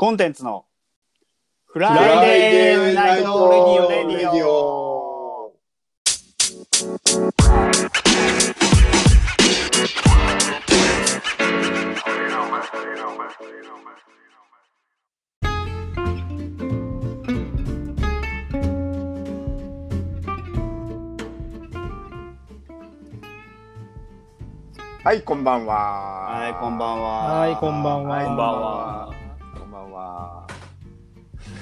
コンテンツのフフライデーナナイイトトレディオ。はいこんばんははいこんばんははいこんばんはこんばんは。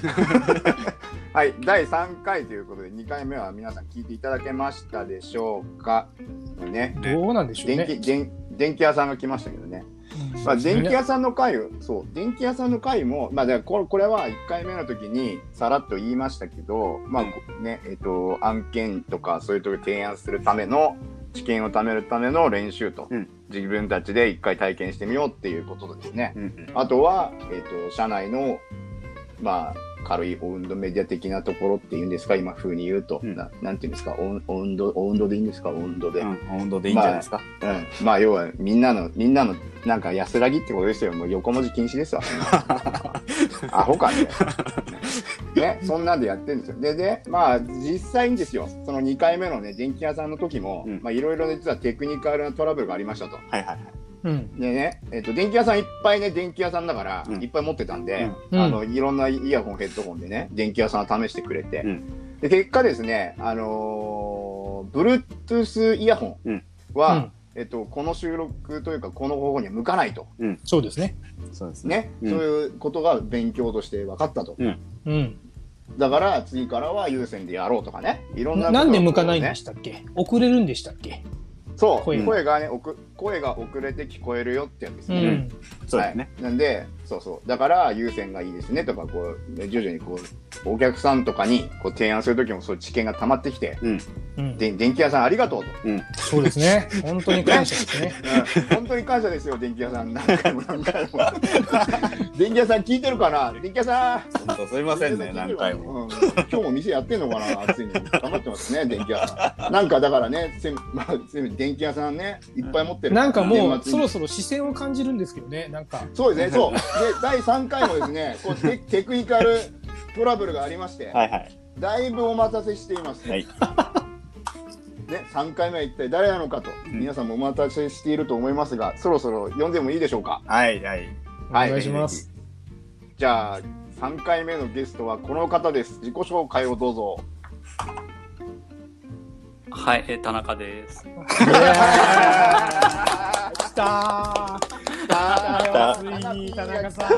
はい、第3回ということで、2回目は皆さん聞いていただけましたでしょうか？ね、どうなんでしょうね。電気、電電気屋さんが来ましたけどね。まあ、電気屋さんの回を、そう、電気屋さんの回も、まあ、これ、これは1回目の時にさらっと言いましたけど、まあ、ね、えっ、と、案件とかそういうところ提案するための、知見を貯めるための練習と、うん自分たちで1回体験してみようっていうことですね。うんうんあとは、えっ、と、社内の、まあ、軽い温度メディア的なところっていうんですか、今風に言うと、うん。ななんていうんですか、温温度、温度でいいんですか、温度で。うん温度でいいんじゃないですか、うん、まあ要はみんなのみんなのなんか安らぎってことですよ。もう横文字禁止ですわ アホかね。ねそんなんでやってるんですよ。ででまあ実際にですよ。その2回目のね電気屋さんの時も、うん。まあいろいろ実はテクニカルなトラブルがありましたと。はいはいはいうん。でね、えっと電気屋さんいっぱいね電気屋さんだから、うん。いっぱい持ってたんで、うん。あのいろんなイヤホンヘッドホンでね電気屋さん試してくれて、うん。で結果ですねあのー、Bluetooth イヤホンは、うん。えっと、この収録というかこの方法には向かないと、そうですね。そうですね。ね。うん。そういうことが勉強として分かったと、うん。だから次からは優先でやろうとかね。いろんなながんで向かないんねでしたっけ？遅れるんでしたっけ？そう。声声がねおく声が遅れて聞こえるよってやつですね、うん。そうですね、はい、なんでそうそう。だから優先がいいですねとかこう徐々にこうお客さんとかにこう提案する時もそういう知見が溜まってきて、うん。うん。で電気屋さんありがとうと、そうですね。本当に感謝ですね。うん。本当に感謝ですよ電気屋さん。何回も何回も。電気屋さん聞いてるかな？電気屋さん。本当すいませんね何回も、うん。今日も店やってんのかな？暑いのに。頑張ってますね電気屋さん。なんかだからねせ,、まあ、せ電気屋さんねいっぱい持ってるなんかもうそろそろ視線を感じるんですけどね。なんか。そうですね、そう。で、第3回もですね、こうテテクニカルトラブルがありまして、はいはいだいぶお待たせしています。はい ね、3回目は一体誰なのかと、ん皆さんもお待たせしていると思いますが、そろそろ読んでもいいでしょうか？はいはいお願いします。じゃあ、3回目のゲストはこの方です。自己紹介をどうぞ。はい、えー田中です。よ。ついに田中さん。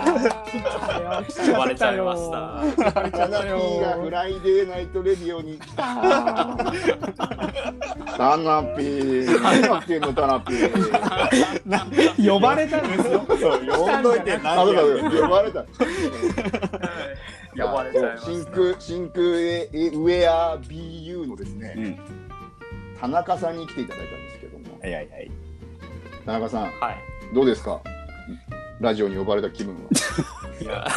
呼ばれちゃいました。た。来ちゃったタナピーがよ。 Friday Night Radio に来たタナピー。何やってんの、タナピー。呼ばれたんですよ。呼んどいて何やだ、呼ばれた。呼ばれちゃいま真した。空真空ウェア BU のですね、うん田中さんに来ていただいたんですけども、はいはいはい田中さん、はい。どうですか？ラジオに呼ばれた気分は。いや。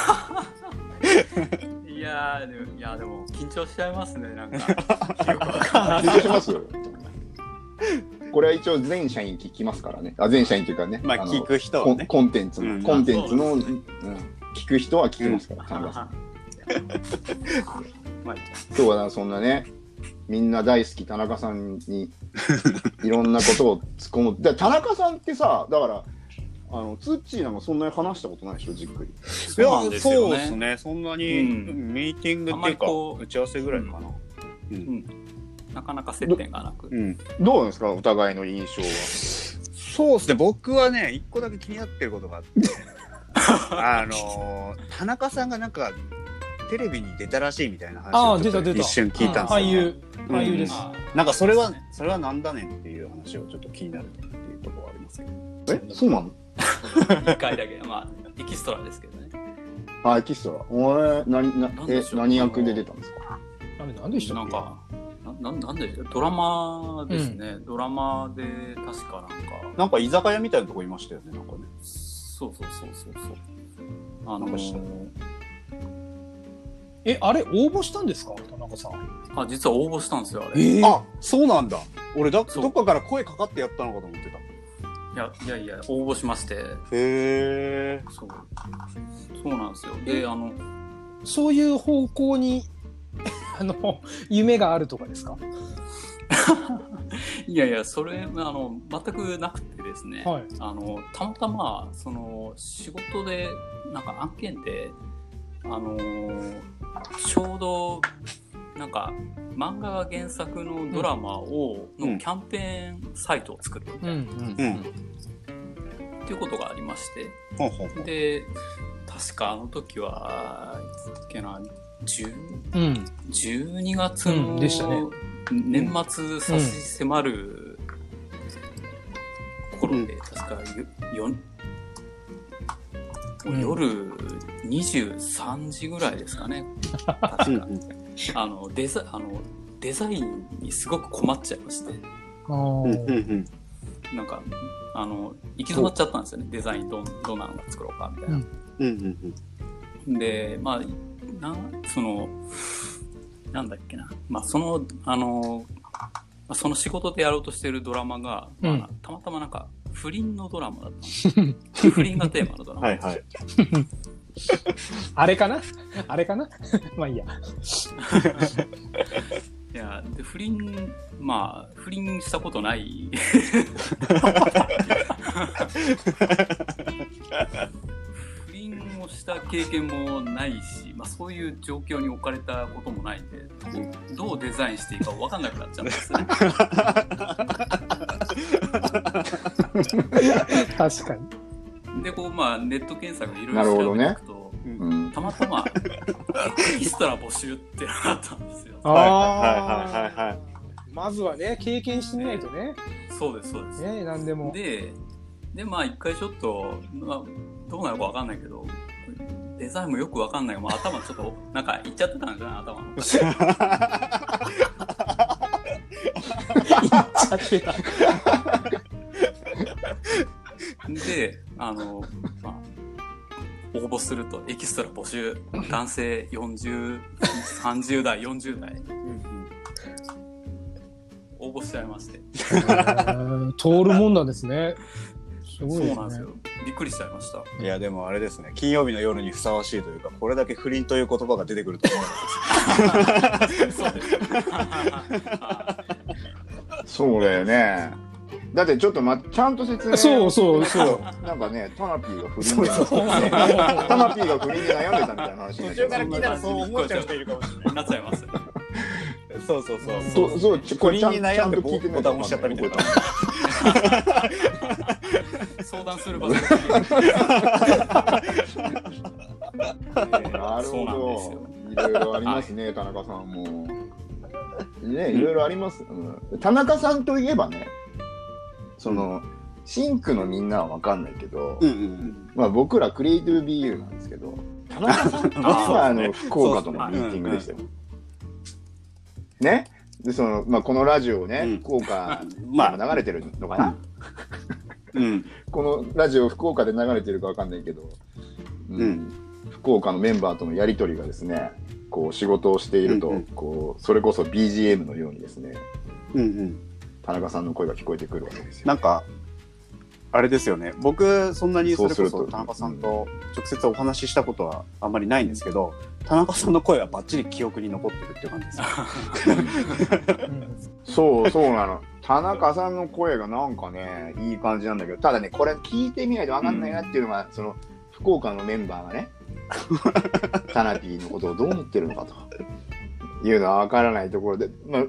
いやーでもいやでも緊張しちゃいますねなんか。緊張しますこれは一応全社員聞きますからね。あ全社員というかね。のまあ聞く人コンはねコンテンツの、うんコンテンツの、そうん、聞く人は聞きますから、田中さん。まあ今日はなそんなね、みんな大好き田中さんにいろんなことを突っ込む。で田中さんってさ、だから、あのツッチーなんかそんなに話したことないでしょ、じっくり。そうなんですよそうですね。ね。そんなに、うん。ミーティングっていうか打ち合わせぐらいかな。うん、うん。なかなか接点がなく。うん。どうなんですか、お互いの印象は。そうですね。僕はね一個だけ気になってることがあって。あのー田中さんがなんかテレビに出たらしいみたいな話あを一瞬聞いたんですよ、俳優。俳優です。あなんかそれはねそれはなんだねんっていう話をちょっと気になるっていうところはありますけど。え、そうなの？一回だけ。まあエキストラですけどね。あ、エキストラ。俺、なに、ななん、でえし、ょう？何役で出たんですか？あれ何でしたっけ？なんか。ななんなんでドラマですね、ドラマで確かなんか。なんか居酒屋みたいなとこいましたよねなんかね。そうそうそうそうそう。あのなんかした。え、あれ応募したんですか？田中さん。あ実は応募したんですよあれ。えあそうなんだ。俺だそう。どっかから声かかってやったのかと思ってたいやいやいや応募しまして。へえ。そう。そうなんですよ。であのそういう方向に、あの、夢があるとかですか？いやいやそれあの全くなくてですね、はい。あのたまたまその仕事でなんか案件であのちょうどなんか漫画が原作のドラマを、うんのキャンペーンサイトを作るうん。うん。うん。っていうことがありましてほうほうほう。で確かあの時はいつだっけな10うん。12月うのんでしたね年末差し迫る頃で、確かよようん夜23時ぐらいですかね確かあのデザあのデザインにすごく困っちゃいましてなんかあの行き詰まっちゃったんですよねデザインどんどんなのが作ろうかみたいな。うんうんうんで、まあ、なん、その、なんだっけな。まあ、その、あの、まあその仕事でやろうとしてるドラマが、まあうんたまたまなんか、不倫のドラマだったんですよ 不倫がテーマのドラマ。はい。あれかな？あれかな？まあいいや。いや、で、不倫、まあ、不倫したことない。不倫をした経験もないし、まあ、そういう状況に置かれたこともないんで、どうデザインしていいか分かんなくなっちゃうんですよね。確かに。で、こう、まあ、ネット検索でいろいろ調べていくと、うん。たまたま、エキストラ募集ってあったんですよ。はいはいあはいはいはい。あ。まずはね、経験してみないとね。そうです、そうです。ね、なんでも。で、で、まあ、一回ちょっと、まあ、どうなるかわかんないけど、デザインもよくわかんない。もう頭ちょっと、なんか、いっちゃってたんじゃない頭の。ちゃってた。で、あの、まあ、応募すると、エキストラ募集、男性40、30代、40代、応募しちゃいまして。通るもんなんですね。すごいですねそうなんですよ。。びっくりしちゃいました。いやでもあれですね金曜日の夜にふさわしいというかこれだけ不倫という言葉が出てくると思う そうです。そうだよね。だってちょっとま、ちゃんと説明そうそうそう。なんかね、タナピーが不倫で、タナピーが不倫で悩んでたみたいな話になっちゃう聞いたらそう思っちゃう人いるかもしれない。なっちゃいます。そうそうそう。そう、そう、ちこ不れちゃん倫に悩んでちゃんと聞いてみボタン押しちゃったみたいな。相談する場所。なるほど。いろいろありますね、田中さんも。ね、いろいろあります。うん。田中さんといえばね、その、シンクのみんなはわかんないけど、うんうんまあ僕らクリエイティブ BU なんですけど、田中さんといえばあの、福岡とのミーティングでしたよ。ね？で、その、まあこのラジオね、うん。福岡 まあ。流れてるのかな、うん。このラジオ福岡で流れてるかわかんないけど、うん。うん。福岡のメンバーとのやり取りがですねこう仕事をしていると、うんうん。こうそれこそ BGM のようにですねうんうん田中さんの声が聞こえてくるわけですよ。なんかあれですよね。僕そんなにそれこそ田中さんと直接お話ししたことはあんまりないんですけど田中さんの声はバッチリ記憶に残ってるっていう感じです。よそうそうなの。田中さんの声がなんかねいい感じなんだけどただねこれ聞いてみないとわかんないなっていうのが、その福岡のメンバーがね タナピーのことをどう思ってるのかというのはわからないところで、まあ、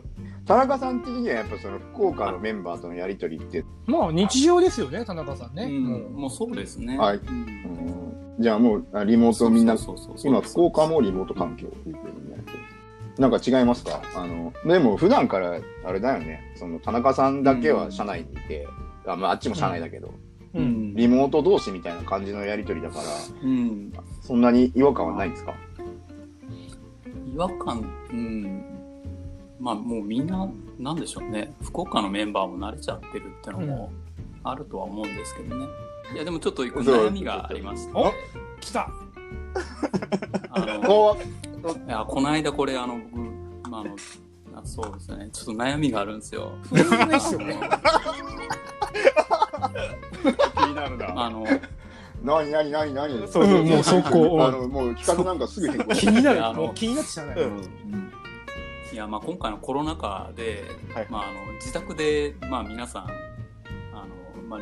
田中さん的にはやっぱその福岡のメンバーとのやり取りってまあ日常ですよね、田中さんね。うんもうもうそうですね。はい。うん。うんじゃあもうあリモートみんな今福岡もリモート環境っていうふうになってるなんか違いますか？あのでも普段からあれだよね。その田中さんだけは社内にいて、あまあ、あっちも社内だけど、う。うん。んリモート同士みたいな感じのやり取りだからうん。そんなに違和感はないんですか？違和感、うん。まあもうみんな、なんでしょうね。福岡のメンバーも慣れちゃってるってのもあるとは思うんですけどね。いやでもちょっと一個悩みがありまして。お来たあのおいやこの間これあの僕、まあ、あのあそうですねちょっと悩みがあるんですよ。気になるな。あの、何何何何？そうそううん、もう速攻。あのもう企画なんかすぐ変更気になる。あのもう気になってしゃあない。うんいや、まあ今回のコロナ禍で、はい。まああの、自宅で、まあ皆さん、あの、まあ、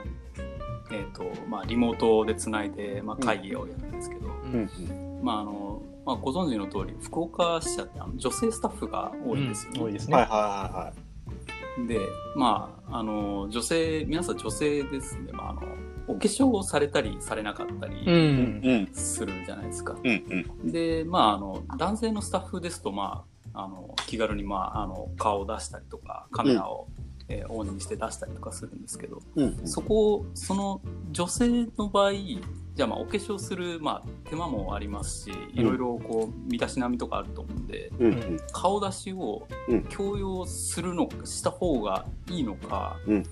えっ、と、まあリモートでつないで、まあ会議をやるんですけど、うんまああの、まあご存知の通り、福岡支社ってあの女性スタッフが多いんですよ、ね。多いですね。はいはいはで、まあ、あの、女性、皆さん女性ですね、まあ、あの、お化粧をされたりされなかったうりするじゃないですか。うんうん。で、まあ、あの、男性のスタッフですと、まあ、あの、気軽に、まあ、あの、顔を出したりとか、カメラを、えーオンにして出したりとかするんですけど、うん。そこを、その女性の場合、じゃあまあお化粧する、まあ、手間もありますし、いろいろこう、身だしなみとかあると思うんで、うん。うん。顔出しをうん。強要するのした方がいいのか、うん。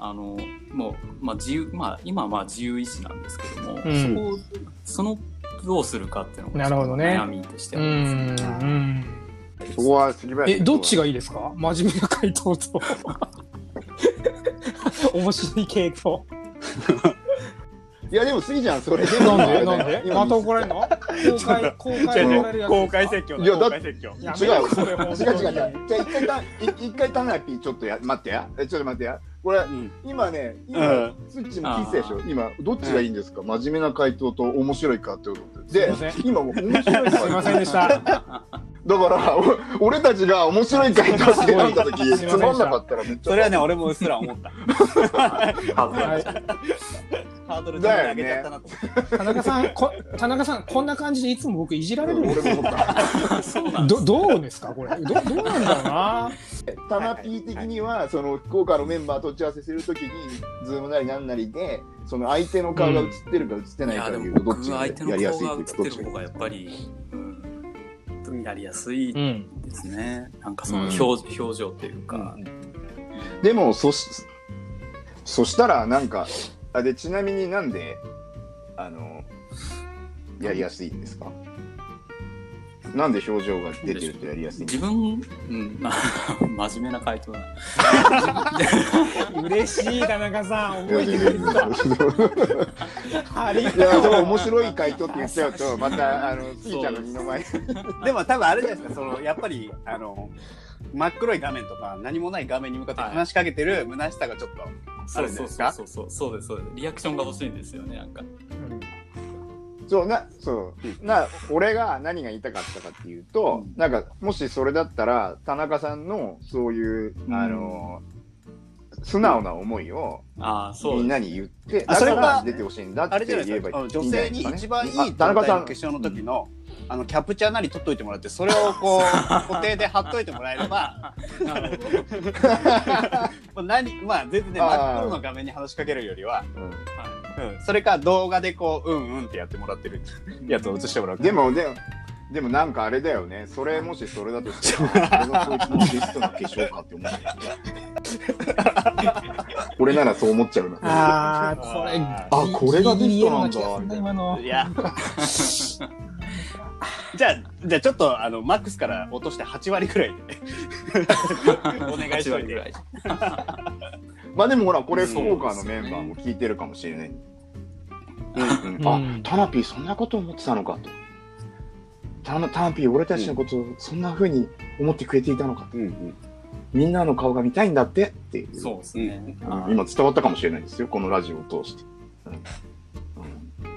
あのもう、まあ自由まあ、今はまあ自由意志なんですけども、うん。そこをそのどうするかっていうのがなるほどね。悩みとしてうあります、ん。うんそこは杉林え、どっちがいいですか？真面目な回答と。面白い系と。いやでも杉ちゃんそれで？もなんで？なんで今また怒られるの？公開、公開。公開説教だ。いやだ公開説教。や違う違う違う違う。じゃあ一回たい一回タナピーちょっとや待ってや。えちょっと待ってや。これうん。今ねう今んスイッチも聞いてたでしょ。今どっちがいいんですか？真面目な回答と面白いかってことで。すいません今もう面白いすいませんでした。だからお 俺たちが面白い回答して選んだ時つまんなかったらめっちゃ。それはね、俺もうっすら思った。はいハードル自分で上げちゃったなと。田中さん、こ田中さん、こんな感じでいつも僕いじられるんです俺も思った。そうなんどどうですか？これ。どどうなんだろうな？タナピー的には、その福岡のメンバーと打ち合わせするときに、ズームなりなんなりで、その相手の顔が映ってるか映ってないかでいうと、ども僕っちがやりやす顔が映っていというか、どっちがる方がやっぱり、うん、やりやすいうん。ですね。なんかそのうん。表,、表情っていうか、でも、そし、そしたら、なんか、あで、ちなみになんで、あの、やりやすいんですか？なんで表情が出てるとやりやすいんです自分、うん、まあ 真面目な回答だ。嬉しい、田中さん。覚えてくれてた。ありがといや、でも面白い回答って言っちゃうと、また、あの、スギちゃんの二の前。でも多分あれじゃないですか、その、やっぱり、あの、真っ黒い画面とか、何もない画面に向かって話しかけてる虚しさがちょっとあそうるんですか？そうそうそうですそうです。リアクションが欲しいんですよねなんか。そうなそう。な俺が何が言いたかったかっていうと、うん。なんかもしそれだったら田中さんのそういう、うん。あの素直な思いをみんなに言って、だかあそれがら出てほしいんだって言えばいいですか、あの女性に一番いいあ田中さん。決勝の時の、あの、キャプチャーなり取っといてもらって、それをこう、固定で貼っといてもらえれば、なるほど。もう何、まあ、全然ね、真っ黒の画面に話しかけるよりは、うんうん、それか動画でこう、うんうんってやってもらってるやつを映してもらう。で、もでもでもなんかあれだよね。それもしそれだとしたら俺がそいつのベストな化粧かって思うならそう思っちゃうな。ああ、これ、あこれがベストなんだ。い。や。じゃあ、じゃあちょっと、あの、マックスから落として8割くらいで。お願いし8といて。割ぐらい。まあでもほらこれうん福岡のメンバーも聞いてるかもしれない、うんうん。あタナピーそんなこと思ってたのかと。タナタナピー俺たちのことをそんな風に思ってくれていたのかと。うんうん。みんなの顔が見たいんだってっていう。そうですね、今伝わったかもしれないですよこのラジオを通して、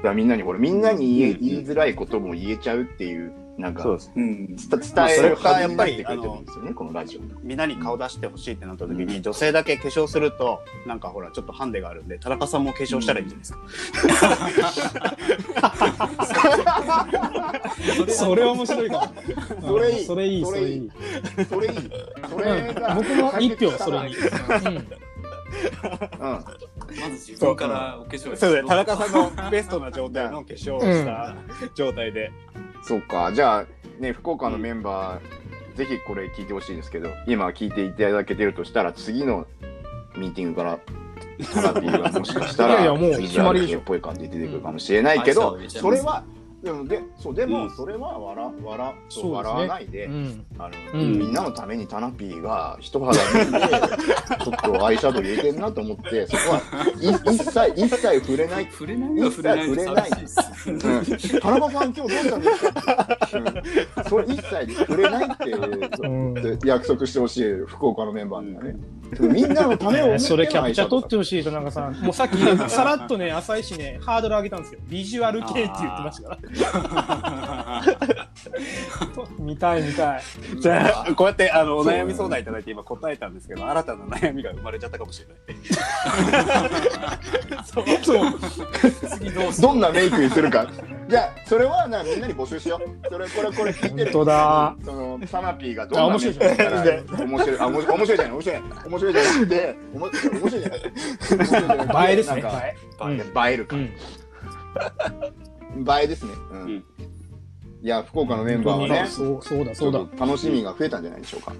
だみんなにこれみんなに言え、うん言いづらいことも言えちゃうっていうなんかそうです。うん。伝まあえるかやっぱりくれてるんですよねこのラジオみんなに顔出してほしいってなった時に、女性だけ化粧すると、なんかほら、ちょっとハンデがあるんで、田中さんも化粧したらいいんじゃないですか。それ面白いかも。それいい。それいい、それいい。それいい。それいい。僕も一票、それに。うんうんまず自分からお化粧そうだね、田中さんのベストな状態の化粧をした状態で。そうか、じゃあ、ね、福岡のメンバー、ぜひこれ聞いてほしいですけど、今聞いていただけてるとしたら、次のミーティングから、タラピーがもしかしたら、いやいやもう決まりでしょ。っぽい感じで出てくるかもしれないけど、うん。それは、でもでそうでもうん。それは笑笑そう笑わないで、うん。あのうん。みんなのためにタナピーが一肌脱いでちょっとアイシャドウ入れてんなと思って そこはい一切一切触れない。触れないは触れないで寂しい。っす。うん。田中さん、今日どうしたんですか、うん、それ一切触れないって、うん。で約束してほしい、福岡のメンバーにはね。みんなのためをそれキャプチャー取ってる。ほしい、田中さん。もうさっきね、さらっとね、浅井市ね、ハードル上げたんですよ。ビジュアル系って言ってましたから。見たい見たい。じゃあ、こうやってあのお悩み相談いただいて今答えたんですけど、新たな悩みが生まれちゃったかもしれない。そう。そう。次どうする？どんなメイクにするか。じゃあ、それはなみんなに募集しよう。それ、これ、これ聞いてる。本当だ。その、サナピーがどんなメイクにしたら面白い。あ、面白い面白いじゃない、面白い。面白いじゃなくて、面白いじゃない。面白いじゃなくて映えでるか。映えですね。ううんん。いや、福岡のメンバーはね、そう、そうだ、そうだ楽しみが増えたんじゃないでしょうか。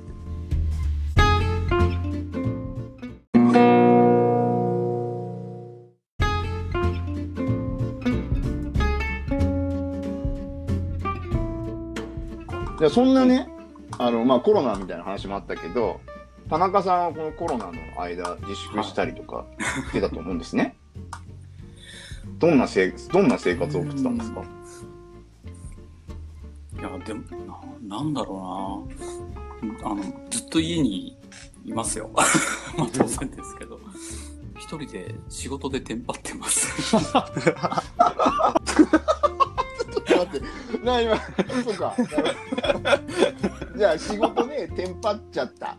じゃそんなね、あのまあ、コロナみたいな話もあったけど、田中さんはこのコロナの間、自粛したりとかしてたと思うんですね。どんなせいどんな生活を送ってたんですか？いや、でも、ななんだろうな。あの、ずっと家にいますよ。まあ当然ですけど。一人で仕事でテンパってます。待って、なあ今、そうか。じゃあ仕事でテンパっちゃった。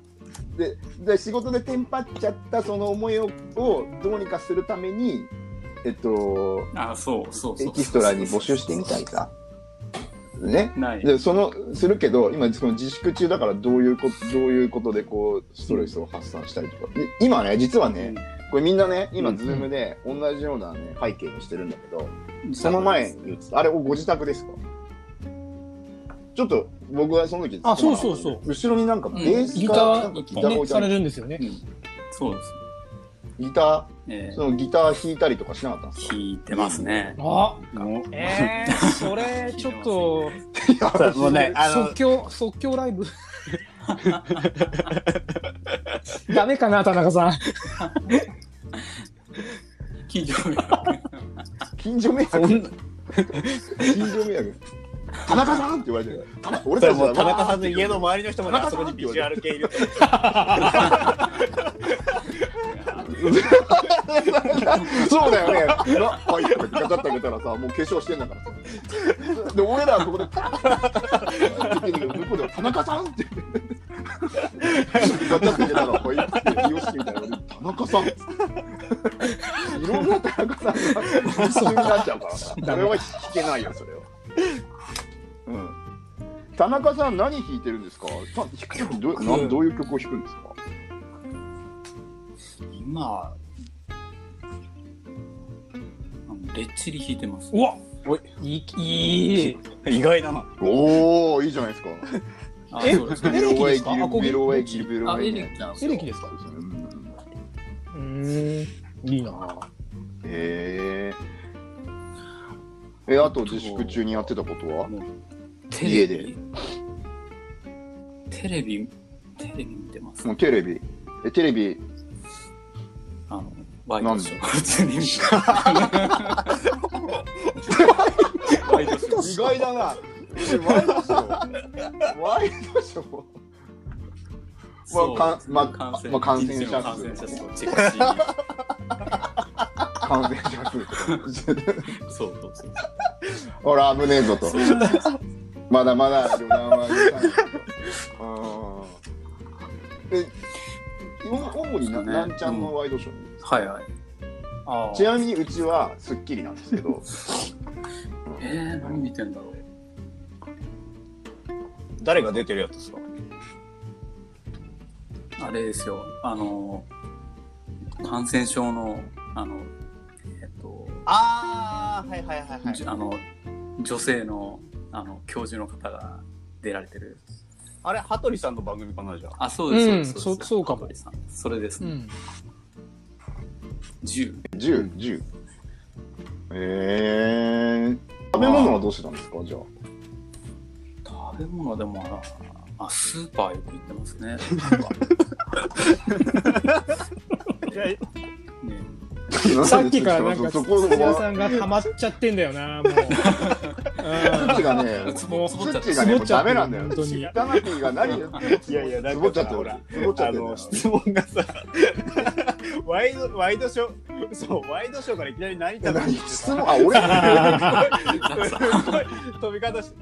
で、で仕事でテンパっちゃったその思いををどうにかするために、えっと、あ、そうそうそう。エキストラに募集してみたいさ。ね。ない。で、その、するけど、今、その自粛中だからどういうこと、どういうことでこう、ストレスを発散したりとか。で今ね、実はね、これみんなね、今、うん。ズームで同じようなね、背景にしてるんだけど、その前に映った、あれ、ご自宅ですか？ちょっと、僕はその時あそうそうそう。後ろになんかベースギタか、なんギターが置ね、さいてある。れるんですよね。そうです。ギター、えーそのギター弾いたりとかしなかったんですか？弾いてますね。あ、もう。えー、それ、ちょっと、もうね、即、興、即興ライブ？ダメかな、田中さん。近所迷惑近所迷惑近所迷惑田中さんって言われてる。田中俺たちはもう田中さんの家の周りの人まであそこにビジュアル系いる。そうだよね。なはい、とかってガチャッと開けたらさ、もう化粧してんだからさ。で、俺らはここで、向こうでは田中さんって。ガチャい、って、よしみたいな。田中さん。いろんな田中さんがになっちゃうからさ。それは弾けないよ、それは。うん。田中さん、何弾いてるんですかた弾く曲どうなんどういう曲を弾くんですか今、あのレッチリ弾いてます。うわいい、いい。意外だな。おー、いいじゃないですか。あえエレキですか？エキベロあ、エキエレキエレキですか？うんうーん、いいなへえ。え、あと自粛中にやってたことは？家でレビ？テレビ、テレビ見てます。もうテレビ。え、テレビ、あの、ワイドショー。なん普通に見てワ イドショー意外だな。えワイドショーワイドショーそうかんまあ感染まあ感染者数感染者数をチェックし感染者数。そうそうそう。ほら、危ねえぞと。まだまだ予断は許さな主にな、ねなんちゃんのワイドショーにはいはい。ああちなみにうちはスッキリなんですけど、えー、何見てんだろう。誰が出てるやつですか？あれですよ。あの、感染症の、あの、えっと、ああ、はいはいはいはいじ。あの、女性の、あの、教授の方が出られてる。あれ、羽鳥さんの番組かなじゃあ。あ、そうです、うんそうです。そそうかも羽鳥さんそれですね。うん。10。10、10。え食べ物はどうしてたんですかじゃあ？食べ物でもああスーパーよく行ってますね。さっきからなんか、そこ土屋は、さんがハマっちゃってんだよな、もう。スッチがね、スつぼつぼっちがね、もうダメなんだよ。本当にタマピーが何言ってもいやいや、なんつぼっちゃってかさほら、あの、質問がさ、ワイド、ワイドショー、そう、ワイドショーからいきなり何食べる何質問？あ、俺 飛び方し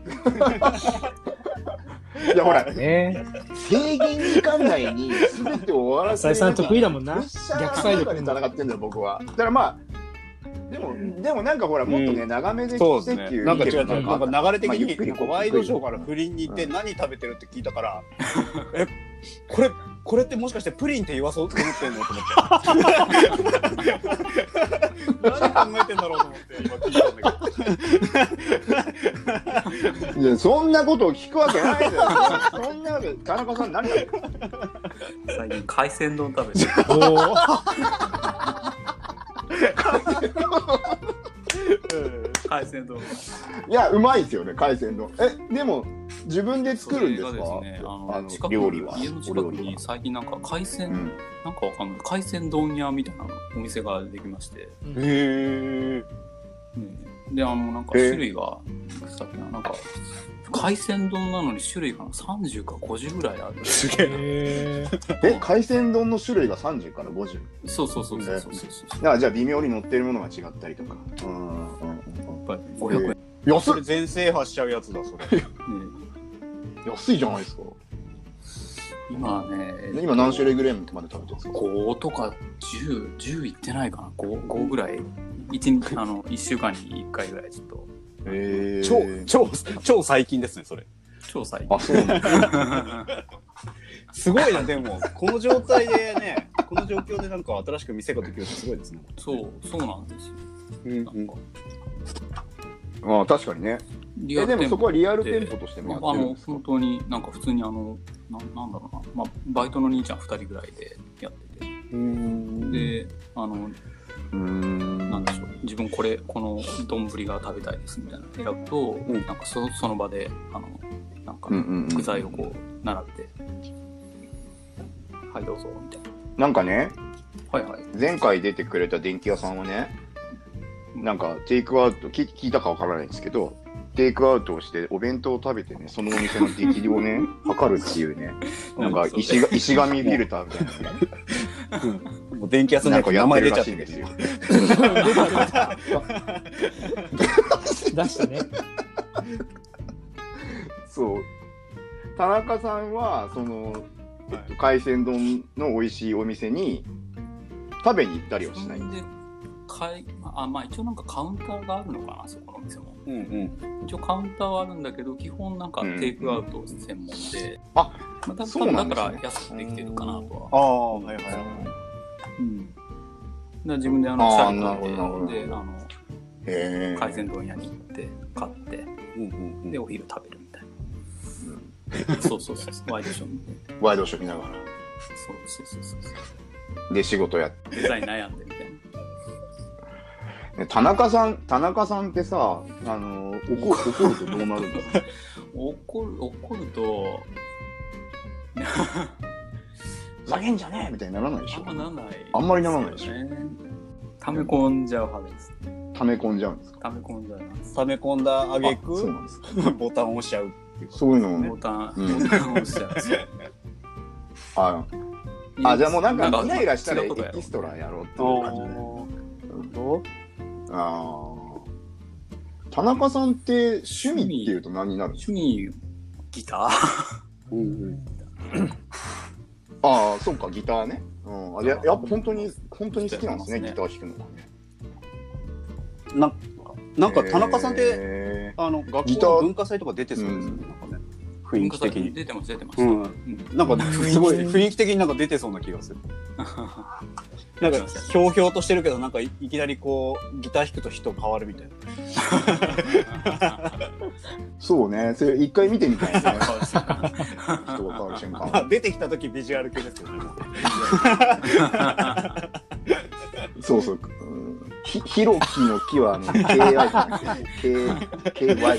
いや、ほら、ね。制限時間内に全てを終わらせ浅井さん得意だもんな。逆サイドで戦ってんだよ、僕は。だからまあ、でも、でもなんかほら、もっとね、うん。長めでそうですね。来てっていうなんか違うなんか流れ的に、ワイドショーから不倫に行って何食べてるって聞いたから、え、これ、これってもしかしてプリンって言わそうと思って。んのと思って。何考えてんだろうと思って、今聞いたんだけど。いや、そんなことを聞くわけないだよ。そんなわけ、田中さん何。最近海鮮丼。食べてる。おー海鮮丼。いや、うまいですよね、海鮮丼。え、でも、自分で作るんですか？ですね、あの料理は？家の近くに最近なんか海鮮、うんなんかわかんない海鮮丼屋みたいなお店ができまして、へえ。うんであのなんか種類がいくつだっけななんか海鮮丼なのに種類が30か50ぐらいあるすげえ。え、海鮮丼の種類が30から50。そうそうそうそうそうそうそうだからじゃあ微妙に乗ってるものが違ったりとか。うんうんうんやっぱり500円、安っそれ全制覇しちゃうやつだ、それ。ね安いじゃないですか。今ね今何種類ぐらいまで食べてるんですか？5とか10、10いってないかな 5, 5ぐらい1日 あの1週間に1回ぐらいちょっとへ超、超、超最近ですね、それ。超最近あ、そうなんだ。すごいな、でも、この状態でね、この状況でなんか新しく店ができるってすごいですね。そうそうなんですようんなんかあ確かにね。え、でもそこはリアル店舗としてもやあのってるんですか？本当になんか普通にあのななんだろうな、まあ、バイトの兄ちゃん2人ぐらいでやってて。うん。であのうーん。なんでしょう自分これこの丼が食べたいですみたいなの選ぶと、ん。なんかそその場であのなんか具材をこう並べて、はいどうぞみたいな。んかね、なはいはい。前回出てくれた電気屋さんはね、なんかテイクアウト、聞聞いたかわからないんですけど、テイクアウトをしてお弁当を食べてね、そのお店の出来をね、測るっていうね、なんか石が石紙フィルターみたいなのね、もう電気屋さんなんか名前出ちゃってるんですよ。出したね。そう。田中さんは、その、えっと、海鮮丼の美味しいお店に食べに行ったりはしないんですでかいあまあ一応なんかカウンターがあるのかなそこのお店もうんうん。一応カウンターはあるんだけど基本なんかうんテイクアウト専門で、あまあ、だそうなんだですね。から安くできてるかなとあは、あ、はいはいはい。うん、だ自分であのあーシャリなるほどなるほど。買ってであのへ海鮮丼屋に行って買ってうんうんうん。でお昼食べるみたいな、そうそうそうそう。ワイドショー見て。ーワイドショー見ながら。そうそうそうそうそう。で、仕事やって。デザイン悩んでみたいな。ね田中さん、田中さんってさ、あの、怒る、怒るとどうなるんですか怒る怒ると ふざけんじゃねえみたいにならないでしょ。あんまならない、あんまりならないでしょ。ね溜め込んじゃう派です溜め込んじゃうんですか？溜め込んじゃう派です。溜め込んだあげあそうくなんですか。ボタンを押しちゃうっていう。そういうのをね。ボ。タン、うん。ボタンを押しちゃう。ああ、じゃあもうなんかイライラしたらエキストラやろうっていう感じで。どああ。田中さんって趣味っていうと何になるんですか？趣味ギター。う、うん。ああ、そうか、ギターね。うん、あややっぱ本当に、本当に好きなんですね、すね。ギター弾くのがななんか田中さんって、へあの学校の文化祭とか出てそうですよね、なんかね雰囲気的に。出てます出てます、うんうんなんかすごい雰囲気的になんか出てそうな気がする。なんかひょうひょうとしてるけどなんかいいきなりこうギター弾くと人変わるみたいな。ーそうね、それ一回見てみたいですね。人が変わる瞬まあ間。出てきた時ビジュアル系ですよね。そうそう。うんひ、ひろきの木は、あの、KI じゃなくて、K、KY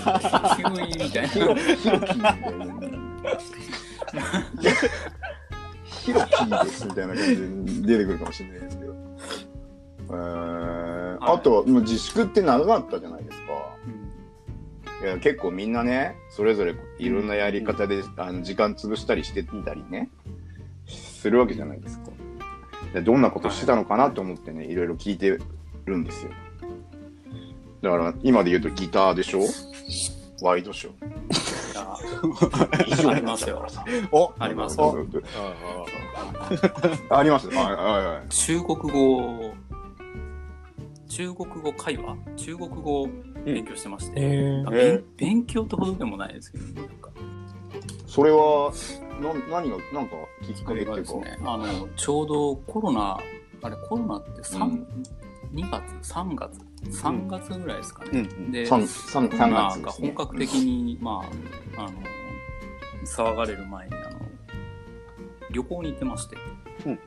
みたいな。ひろ、ひろきみたいな。ひろきですみたいな感じで出てくるかもしれないですけど。えー、あと、もう自粛って長かったじゃないですか。いや結構みんなね、それぞれいろんなやり方で、あの時間潰したりしてたりね、するわけじゃないですか。でどんなことしてたのかなと思ってね、いろいろ聞いてるんですよ。だから今で言うとギターでしょ？ワイドショー。ありますよ。おありますああります。はいはいはい。中国語、中国語会話？中国語を勉強してまして。えー、あ勉勉強ってほどでもないですけど、なんかそれは、な何が、なんかきっかけっていうか？がですね、あの、ちょうどコロナ、あれコロナって3、うん2月、3月、3月ぐらいですかね。うん。で、三三コロナ三月ですね。が本格的に、まあ、あの、騒がれる前に、あの、旅行に行ってまして、うん。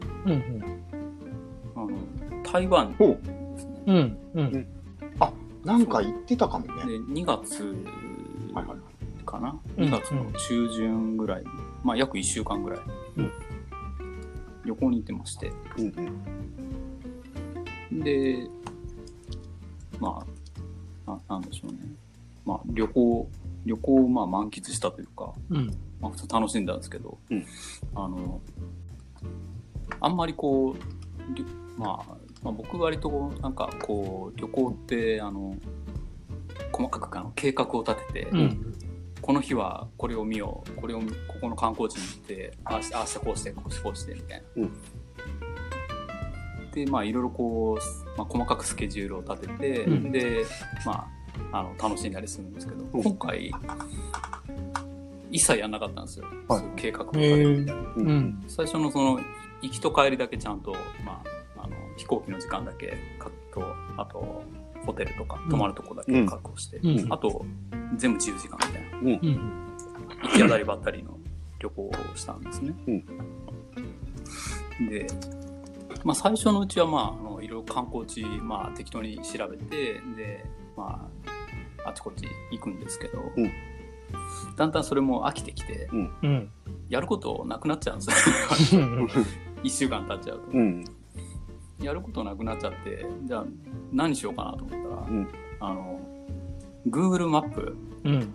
あの、台湾ですね。うんうん。うん。なんか言ってたかもね。で、2月はいはい。かな、うん。2月の中旬ぐらい、まあ約1週間ぐらい、うん。旅行に行ってまして、うんうんで、まあ、ななんでしょうね。まあ旅行、旅行をまあ満喫したというか、うんまあ普通楽しんだんですけど、うんあの、あんまりこう、まあ、まあ、僕割となんかこう旅行ってあの細かくあの計画を立てて、うんこの日はこれを見ようこれをここの観光地に行ってああ明日こうしてこうしてこうしてみたいな。うんでまあいろいろこう、まあ、細かくスケジュールを立てて、うん。でまああの楽しんだりするんですけど、うん。今回一切やんなかったんですよ、はい。そういう計画をえ立てて。ー。うん。うん最初のその行きと帰りだけちゃんと、まあ、あの飛行機の時間だけかとあとホテルとか泊まるとこだけ確保して、うん。あと全部自由時間みたいな。うん。行き当たりばったりの旅行をしたんですね。で、まあ、最初のうちは、まあ、あのいろいろ観光地、まあ、適当に調べてで、まあ、あちこち行くんですけど、うん。だんだんそれも飽きてきてうん。やることなくなっちゃうんですよ。うん1週間経っちゃうと。うん。やることなくなっちゃって、じゃあ何しようかなと思ったら、うん。あの、Google マップうん。で、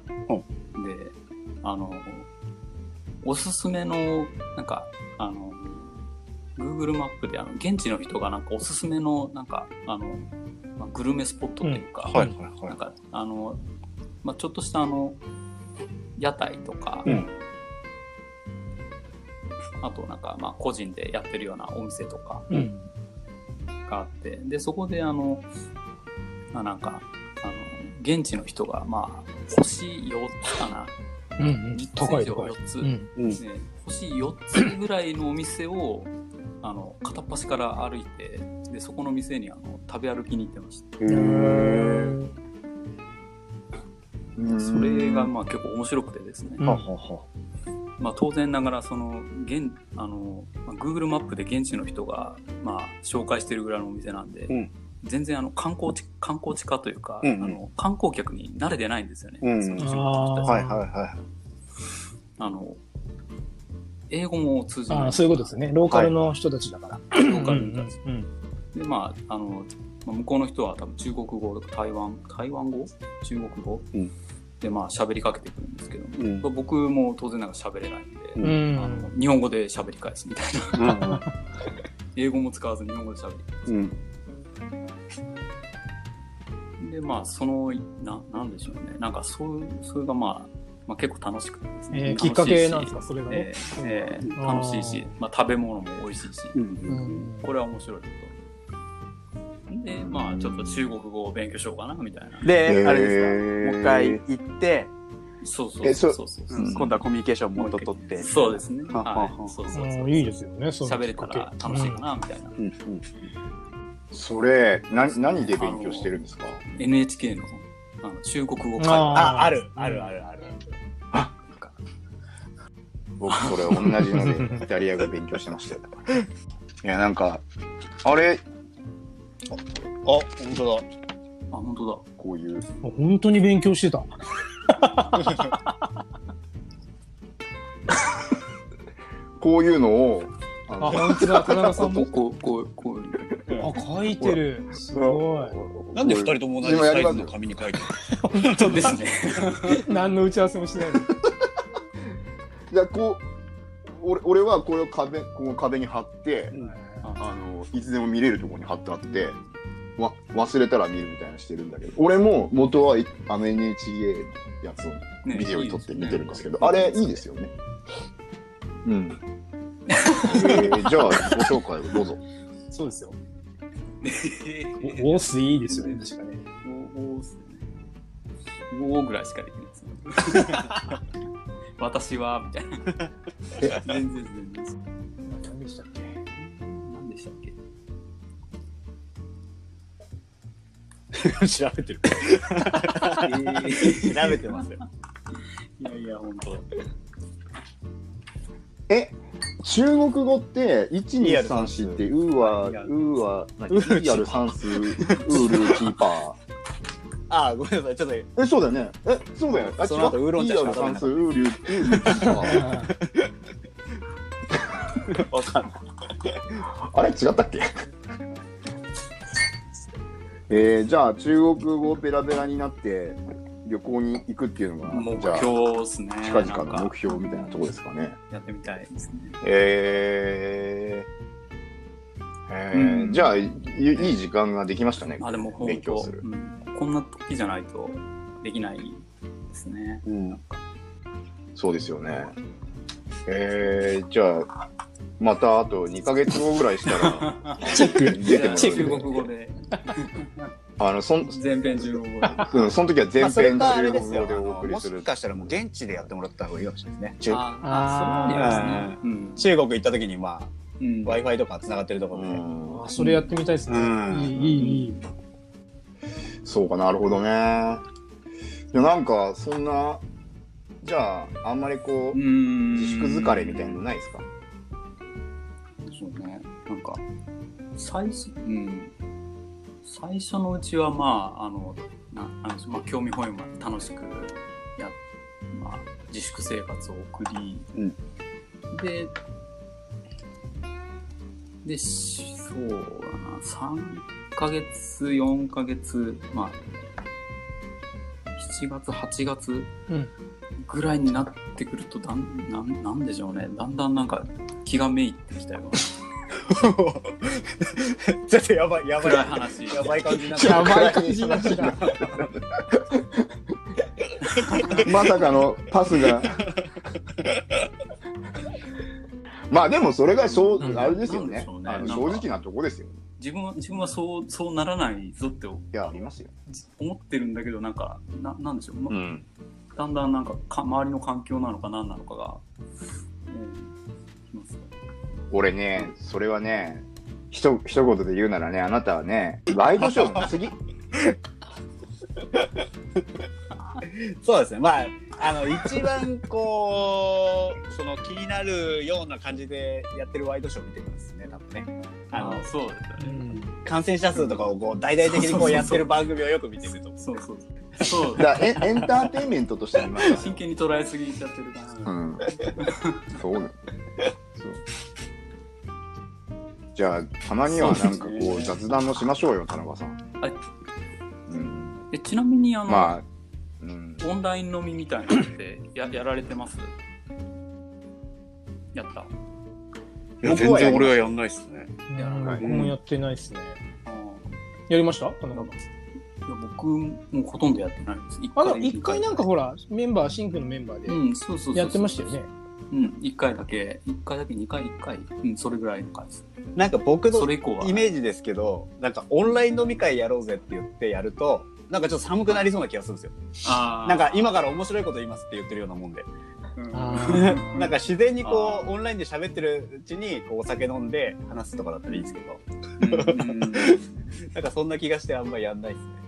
あの、おすすめの、なんか、あの、Google マップで、あの、現地の人がなんかおすすめの、なんか、あの、まあ、グルメスポットっていうか、はいはいはなんか、あの、まあ、ちょっとしたあの、屋台とか、うん。あとなんか、まあ、個人でやってるようなお店とか、うん。があってでそこであの、まあ、なんかあの現地の人がまあ星4つかな。うんうん。3つ以上高い高い。4つ、うん。いうんね、星4つぐらいのお店をあの片っ端から歩いてでそこの店にあの食べ歩きに行ってました。それがまあ結構面白くてですね、うん。ははは。まあ、当然ながらその現あの、まあ、Google マップで現地の人が、まあ、紹介してるぐらいのお店なんで、うん。全然あの観光地観光地化というか、うんうん。あの観光客に慣れてないんですよね。うん。その人たちは。いはいはあの英語も通じない。ああそういうことですね。ローカルの人たちだから。ローカルの人たち。うんでまああのまあ向こうの人は多分中国語とか台湾台湾語？中国語、うん。でまあ喋りかけてくるんですけど、いうん。まあ僕も当然なんか喋れないんで、ううん。あんの日本語で喋り返すみたいな。うん 英語も使わず日本語で喋りうん。でまあそのななんでしょうね。なんかそうそれがまあ、まあ、結構楽しくてですね、えーきっかけなんですかそれがね。えーえー楽しいし、まあ、食べ物も美味しいし。うんうんこれは面白いと。でまあちょっと中国語を勉強しようかなみたいな。で、あれですか、もう一回行って、そうそうえそうそうそう。うん。今度はコミュニケーションもっと取って。そうですね。ははは。はい。そうそうそうう。んいいですよね喋れたら楽しいかなみたいな、うん。うんそれ、な、何で勉強してるんですか？NHK のあの中国語会。ああ、ある、ある、ある、ある。僕、それ同じので、イタリア語勉強してましたよ。いや、なんか、あれ、本当だ。あ、本当だ。こういう。本当に勉強してた。こういうのを、ああ、の本当だ。田中さんも？こう、こう、こう、こう。あ、書いてる。すごい。なんで二人とも同じサイズの紙に書いてる本当ですね。何の打ち合わせもしてないのに。じゃあこう俺俺はこれを壁この壁に貼って、うんあのいつでも見れるところに貼ってあってわ忘れたら見るみたいなしてるんだけど俺も元はいあの NHK のやつをねビデオに撮って見てるんですけど、いいあれいいですよねうん、えーじゃあご紹介をどうぞそうですよ。えおオースいいですよね、確かね。おおすね。おおぐらいしかできないですね。私は、みたいな。全然全然。何でしたっけ？何でしたっけ？調べてる。え調べてますよ。いやいや、本当。え中国語って1234ってウーはウーは何？ウーイヤル算数ウールキーパーあ、ごめんなさい。ちょっと、え、そうだよね。え、そうだよ。あ、その後ウーロン茶しかいいよ算数、ウーリュ、ウーリュ。わかんない。あれ違ったっけ？えー、じゃあ中国語ペラペラになって旅行に行くっていうのが、目標ですね。近々の目標みたいなとこですかね。やってみたいですね。えー、えーうんじゃあいいい時間ができましたね。あ、でも勉強する。うん、こんな時じゃないとできないですね。うん。そうですよね。えー、じゃあ、またあと2ヶ月後ぐらいしたら、チェック。出てもらチェック中国語で、あの、そん、全編中国語で。うん、その時は全まあ、それ編中。国語でお送りするし。かしたらもう現地でやってもらった方がいいかもしれないですね。中ああーあ、そうなんですね。うん。中国行った時に、まあ、うん、Wi-Fi とか繋がってるところで。うんあそれやってみたいですね。うんいい、いい、いい。そうかなるほどね。いやなんかそんなじゃああんまりこううん自粛疲れみたいなのないですか？でしょうね。なんか、最初、うん。最初のうちは、まあ、あの、ななんでしょう、まあ、興味本位も楽しくや、まあ、自粛生活を送り、うんで、で、しそうだな、3ヶ月、4ヶ月、まあ、7月、8月うんぐらいになってくると、だん、なん、なんでしょうね。だんだんなんか気がめいってきたよ。ちょっとやばい、やばい。暗い話。やばい感じになやばい感じになっ。まさかのパスが。まあでもそれがそう、うんあれですよねねあの正直なとこですよね。自分は、自分はそう、そうならないぞっていやありますよ。思ってるんだけど、なんか、ななんでしょう。まん。だんだんなんかか、周りの環境なのか何なのかが、えー、きますね俺ねそれはねひと一言で言うならねあなたはねワイドショー見すぎ。そうですね。まあ、あの、一番こう、その気になるような感じでやってるワイドショー見てますね、多分ね。あの、そうですよね。うん感染者数とかをこう、大々的にこうやってる番組をよく見てると。そうそうそう。そうだエンエンターテインメントとして見ます真剣に捉えすぎちゃってるかな。うん。そうなのそう。じゃあ、たまにはなんかこう、雑談もしましょうよ、田中さん。はい。うん。えちなみに、あの、まあ、うん。オンライン飲みみたいなのってややられてます？やった？いや、全然俺はやんないっすね。うんはい僕もやってないですね。あやりました？田中さんーいや僕もほとんどやってないです。一あの、一回なんかほら、メンバー、シンクのメンバーでうん、そうそうそうそうやってましたよね。うん、一回だけ、一回だけ、二回、一回、うん、それぐらいの回数。なんか僕のそれ以降は。イメージですけど、なんかオンライン飲み会やろうぜって言ってやると、なんかちょっと寒くなりそうな気がするんですよ。あーなんか今から面白いこと言いますって言ってるようなもんで。なんか自然にこあう、オンラインで喋ってるうちに、こうお酒飲んで話すとかだったらいいんですけど、なんかそんな気がしてあんまりやんないですね。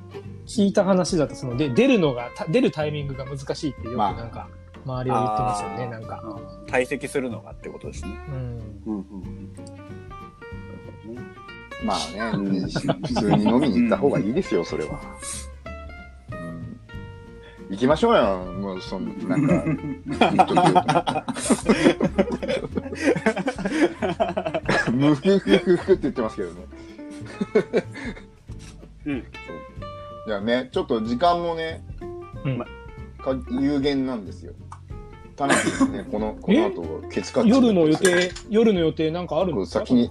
聞いた話だと、その、で、出るのが、た出るタイミングが難しいってよくまあなんか、周りは言ってますよね、なんか。退席するのがってことですね。うん。うんうん。まあね、普通に飲みに行った方がいいですよ、それは。うん行きましょうよ、もう、その、なんか、ムフフフフって言ってますけどね。うん。じゃあね、ちょっと時間もね、うん。か有限なんですよ。田中さんね、この、この後、ケツカ夜の予定、夜の予定なんかあるんですか先に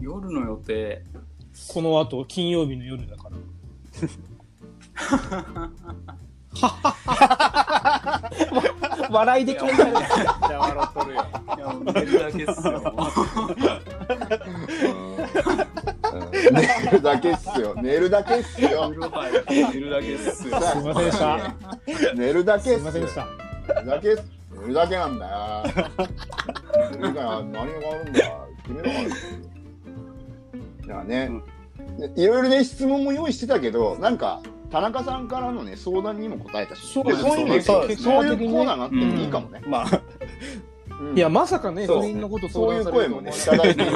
夜の予定、この後、金曜日の夜だから。笑いで感じる。じゃあ笑っとるよ。いや、もう寝るだけっすよ。うん寝るだけっすよ。寝るだけっすよ。寝るだけっすよ。すいませんでした。寝るだけっすよ。すいませんでした。寝るだけっす。寝るだけなんだよ。寝るから何があるんだよ。決めろよ。だからね、いろいろね、質問も用意してたけど、なんか、田中さんからのね、相談にも答えたし、そうでそういうのそう結そういうコーナーがあってもいいかもね。まあ、うんいや、まさかね、そう不倫のことそういう声もね、いただいてる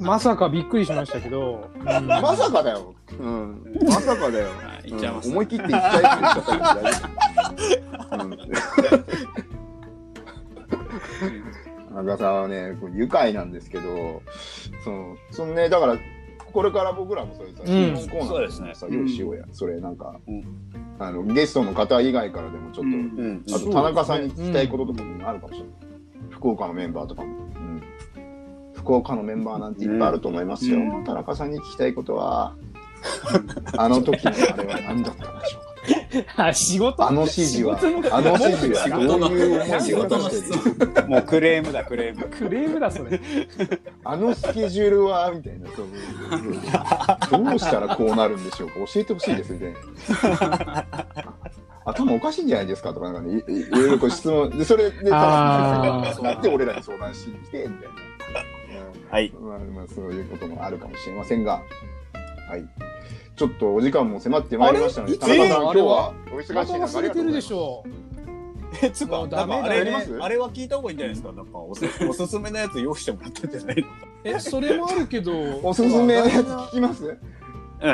まさかびっくりしましたけど。う んまさかだよ。うん。まさかだよ。思い切って行っちゃいって 田中さんはね、こう愉快なんですけど、その、そのね、だから、これから僕らもそれさ、うん質問コーナーですさ、ね用意しようや。それなんか、うんあの、ゲストの方以外からでもちょっと。あと田中さんに聞きたいこととかもあるかもしれない。福岡のメンバーとかも。うん福岡のメンバーなんていっぱいあると思いますよ。うん田中さんに聞きたいことは、あの時のあれは何だったんでしょうか。あ仕事？あの指示は、あの指示は仕事のどういう思いで仕事の渡質してる？問。もうクレームだ、クレーム。クレームだ、それ。あのスケジュールは、みたいな。そうどうしたらこうなるんでしょう？か教えてほしいです、みたいな。頭おかしいんじゃないですか？とか、なんかね、いいろいろこう質問。で、それで、あーなって俺らに相談しに来て、みたいな。はい。まあ、まあ、そういうこともあるかもしれませんが、はい。ちょっとお時間も迫ってまいりましたので、あ田中さん、今日はお忙しい中、ます忘れてるでし。ょ。え、つうか、ダメあれやりますあれは聞いた方がいいんじゃないですか？なんかおす、おすすめのやつ用意してもらったんじゃないの？え、それもあるけど。おすすめのやつ聞きます？うん。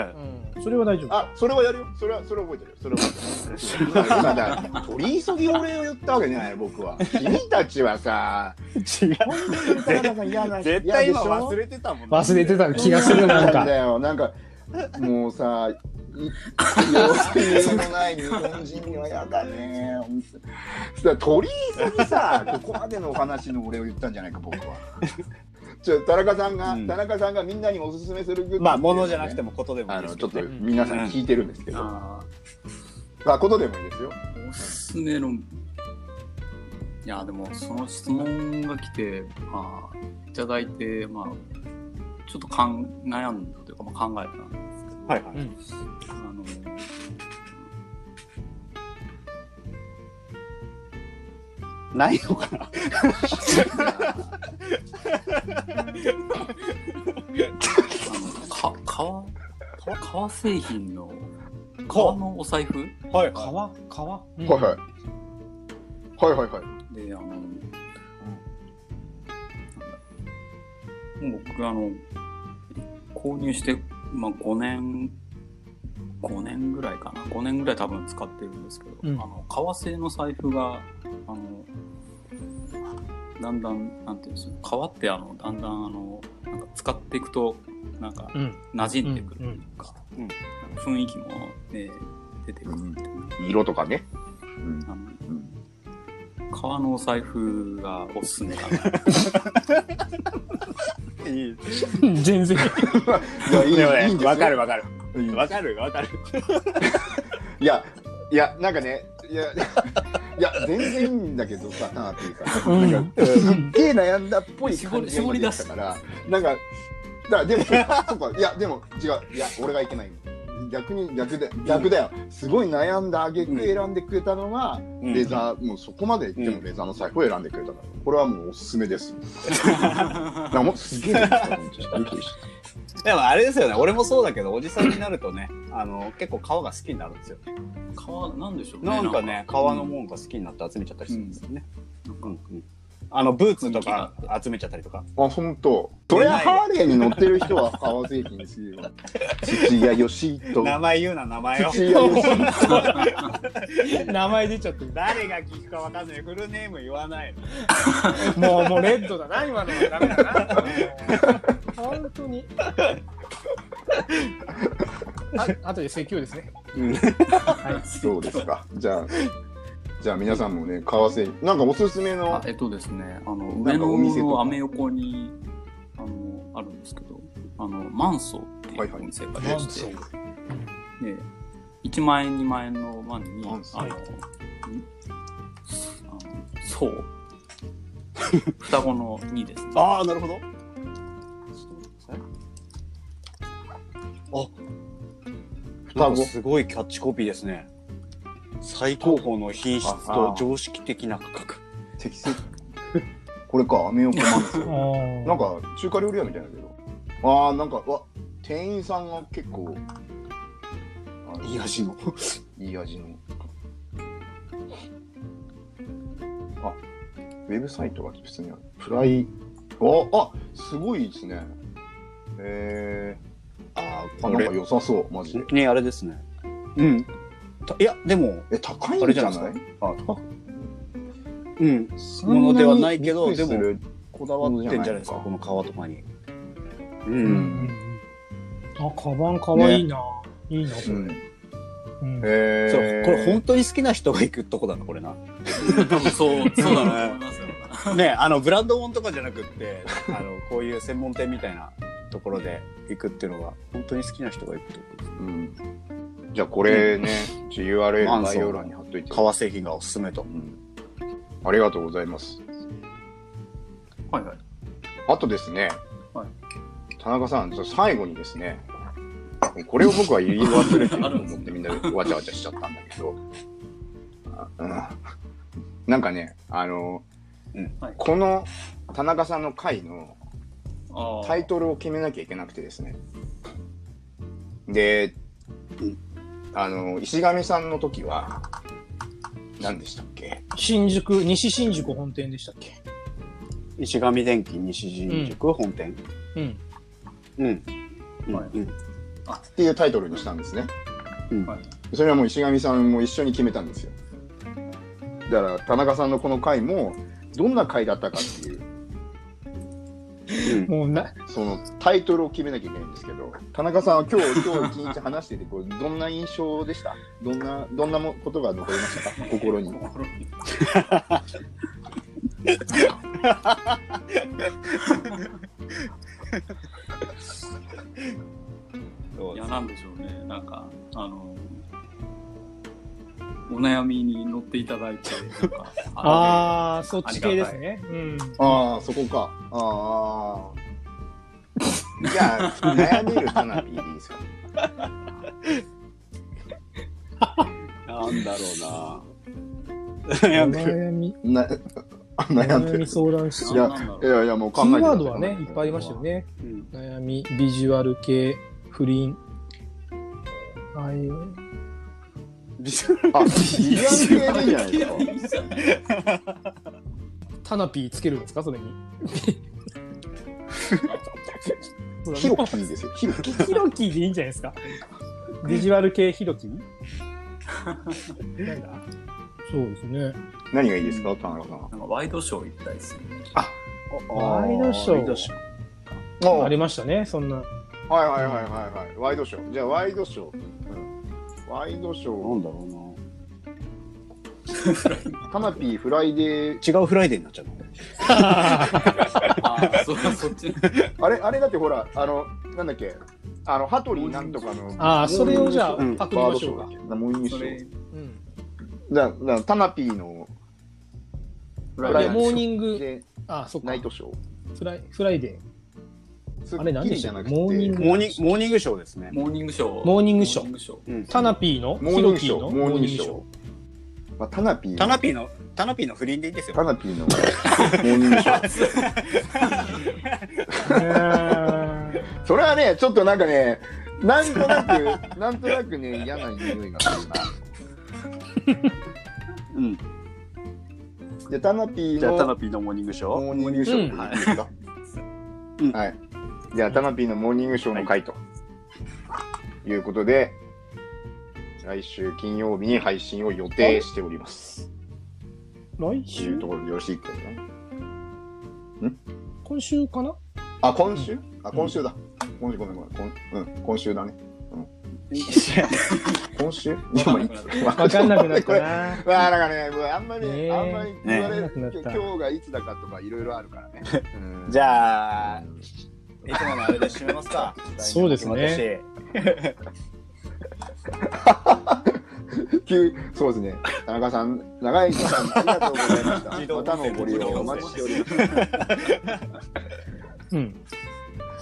うん、それは大丈夫。あ、それはやるよ。それは、それは覚えてるよ。それは覚えてる。今だ、取り急ぎお礼を言ったわけじゃない、僕は。君たちはさ、違う。絶対今忘れてたもん忘れてた気がする、なんか。だよ、なんか、もうさ、い様子のない日本人には嫌だね。本当にさ取り急ぎさ、ここまでのお話の俺を言ったんじゃないか、僕は。ちょ田中さんが、うん田中さんがみんなにおすすめするグッズっていうのまあ、ねものじゃなくてもことでもいいあの、ちょっと。皆さんに聞いてるんですけど、あまあ、ことでもいいですよ。ーおすすめの。いや、でも、その質問が来て、まあ、いただいて、まあ、ちょっとかん悩んだ考えたんですけど、はいはい。うん。あの、ないのかな？あのか革革製品の革？のお財布？はい。川川、うん。はいはい。はいはいはい。であの、僕あの購入して、まあ、5年5年ぐらいかな。5年ぐらい多分使ってるんですけど、うん。あの革製の財布があのだんだんなんていうんですか革ってあのだんだんあのなんか使っていくとなんかうん。馴染んでくるというか、うんうん。なん。か雰囲気も、えー出てくるっていう、色とかね。うん。あのうん革のお財布がおすすめかな。いい。全然。いや、いいでもねわかるわかる。わかるわかる。いや、いや、なんかね、いや、いや、全然いいんだけどさ、なあっていうか、うんなんか、すっげえ悩んだっぽい感じが絞り今出てたから、なんか、だからでも、そうか、いや、でも、違う、いや、俺がいけない。逆に逆で逆だよ、すごい悩んだあげく選んでくれたのが、うん。レザーもうそこまで言ってもレザーの財布を選んでくれたから。これはもうおすすめです。なんかもうすげえ でもあれですよね。俺もそうだけど、おじさんになるとね、あの、結構革が好きになるんですよ。革なんでしょうね。なんかね、革のもんが好きになって集めちゃったりするんですよね。うん。うんあのブーツとか集めちゃったりとかあ、ほんと。それはハーレーに乗ってる人は革製品ですよ。土屋よしと。名前言うな名前を土屋よし名前出ちゃってる。誰が聞くかわかんないフルネーム言わないのもう、もうレッドだな、今のはダメだな。本当に。あ、あとで説教ですね。はい。そうですか。じゃあ、じゃあ皆さんもね、革製品。なんかおすすめのあ、えっとですね、あの、な上野のアメ横に、あの、あるんですけど、あの、マンソーっていうお店がありまして、で、1万円、2万円のワンに、あの、そう。双子の2ですね。ああなるほど双子。すごいキャッチコピーですね最高峰の品質と常識的な価格適切。これか、アメ横なんですよ。あなんか中華料理屋みたいだけど。ああ、なんか、うわ、店員さんが結構、いい味の いい味の。あ、ウェブサイトが普通にある。フライ、あ、あ、すごいですね。えあー、あ、なんか良さそう、マジで本。当にあれですねうんたいやでもえ、高いあんじゃない？れじゃないですか？あ高うん。そんなにものではないけどびっくりするこだわってんじゃないですか？この革とかに。うーうん。ん。あ、カバンかわいいな。いいな、これ。うん。うん。えそうー、これ本当に好きな人が行くとこだなこれな。多分そう、そうだと思いますよ。ねあのブランド物とかじゃなくってあのこういう専門店みたいなところで行くっていうのが本当に好きな人が行くとこです。うん。じゃあこれね、URL 概要欄に貼っといて。革製品がおすすめと。うん。ありがとうございます。はいはい。あとですね、はい。田中さん、最後にですね、これを僕は言い忘れてると思って みんなでわちゃわちゃしちゃったんだけど、あうん。なんかね、あの、うん。はい。この田中さんの回のタイトルを決めなきゃいけなくてですね。で、あの、石上さんの時は、何でしたっけ？新宿、西新宿本店でしたっけ？石上電機西新宿本店。うん。うん、うん。はい。うん。っていうタイトルにしたんですね。うん。はい。それはもう石上さんも一緒に決めたんですよ。だから田中さんのこの回もどんな回だったかっていううんもうな、そのタイトルを決めなきゃいけないんですけど田中さんは今日 今日一日話しててこうどんな印象でした？どんなどんなもことが残りましたか？心に。いや、なんでしょうね。なんか、あの、お悩みに乗っていただいて、なんか、あー、そっち系ですね。うん。ああそこか。ああ。じゃあ悩める花火でいいですか。なんだろうなお悩んでる悩み、な悩んでる。相談室い。やいやいやもう考キーえてくださワードはね、いっぱいありましたよ。ね。うん悩み、ビジュアル系、不倫。ああいう。ビジュアルあビジュアル系でいいじゃないですか？タナピーつけるんですか？それに？ヒロキーですよ。ヒロキー。ヒロキでいいんじゃないですか？ビジュアル系ヒロキ？なんだそうですね。何がいいですか？田中さんは。なんかワイドショー行きたいですね。ワイドショーワイドショーありましたね、そんな。はいはいはいはいはい。ワイドショー。じゃあワイドショー。ワイドショー。なんだろうタナピーフライデー。な違うフライデーになっちゃうのあーそそっち。あれあれだってほら、あの、なんだっけ。あの、ハトリーなんとかの。あーそれをじゃあうんパクりましょうかバードショーだっけモーニングショー。、だだタナピーのフライデーでモーニング、であ、そっかナイ。トショー。フライフライデスあれ何でッキリじゃなくてモーニングモーニングモーニングショーですねモーニングショー。モーニングショー。タナピーの？モーヒニングショー。ロキの？モーニングショー。まあ、タナピーの。タナピーのタナピーの不倫でいいですよタナピーのモーニングショー。へ それはね、ちょっとなんかね、なんとなく、なんとなくね、嫌な匂いがするな。うんじゃあタナピーじゃあ、タナのピーのモーニングショー。モーニングショーうんいはい。じゃあタナピーのモーニングショーの回と、い、うことで、来週金曜日に配信を予定しております。来という週ところでよろしいかな？今週かな？あ、今週？あ、今週だ。今週ごめんごめん。こんうん、今週だね。今週？わかんなくなった。な。まあ、な。んかね、もうあんまり、ねえ。あんまり言われる、今日がいつだかとかいろいろあるからね。うん。じゃあ、いつものあれで締めますか。そうですね 急そうですね。田中さん、長い期間ありがとうございました。またのご利用お待ちしております。うん。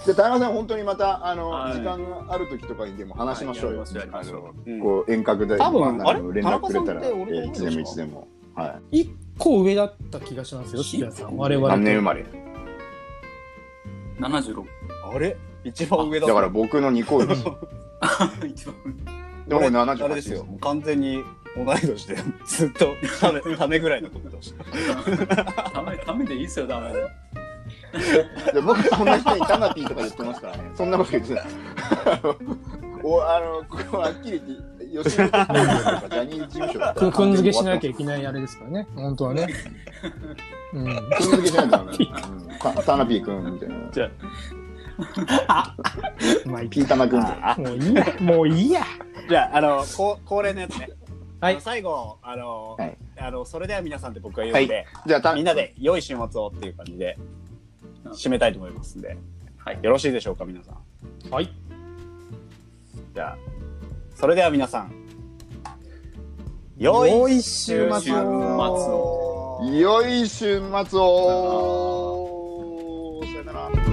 で、田中さん、本当にまた、あの、はい時間がある時とかにでも話しましょうよ。はいあのこう遠隔で、多分まあれ連絡くれたら、いつでもいつでも。は一個上だった気がしますよ、土屋さん。我い。々と。何年生まれ？76。あれ？一番上だだから僕の2個上 です。一番でも俺78あれですよ。もう完全に同い年で、ずっとため、ためぐらいのことでした。ため、ためでいいっすよ、ダメで。で僕そんな人にタナピーとか言ってますからね。そんなこと言ってない。おあの、ここはっきり言って、吉本興業とかジャニーズ事務所だったらくくんづけしなきゃゃ。いけないあれですからね。本当はね。うん。くんづけしないとダメタナピーくんみたいな。じゃまあいいピータマくんみたいな。あ、もういいや。もういいや。じゃあ、あの、こう恒例のやつね。はい最後、あの、はいあの、それでは皆さんって僕が言うんで、じゃあ、たみんなで良い週末をっていう感じで締めたいと思いますんで、はい。よろしいでしょうか、皆さん。はい。じゃあ、それでは皆さん、良い週末を。良い週末を。さよなら。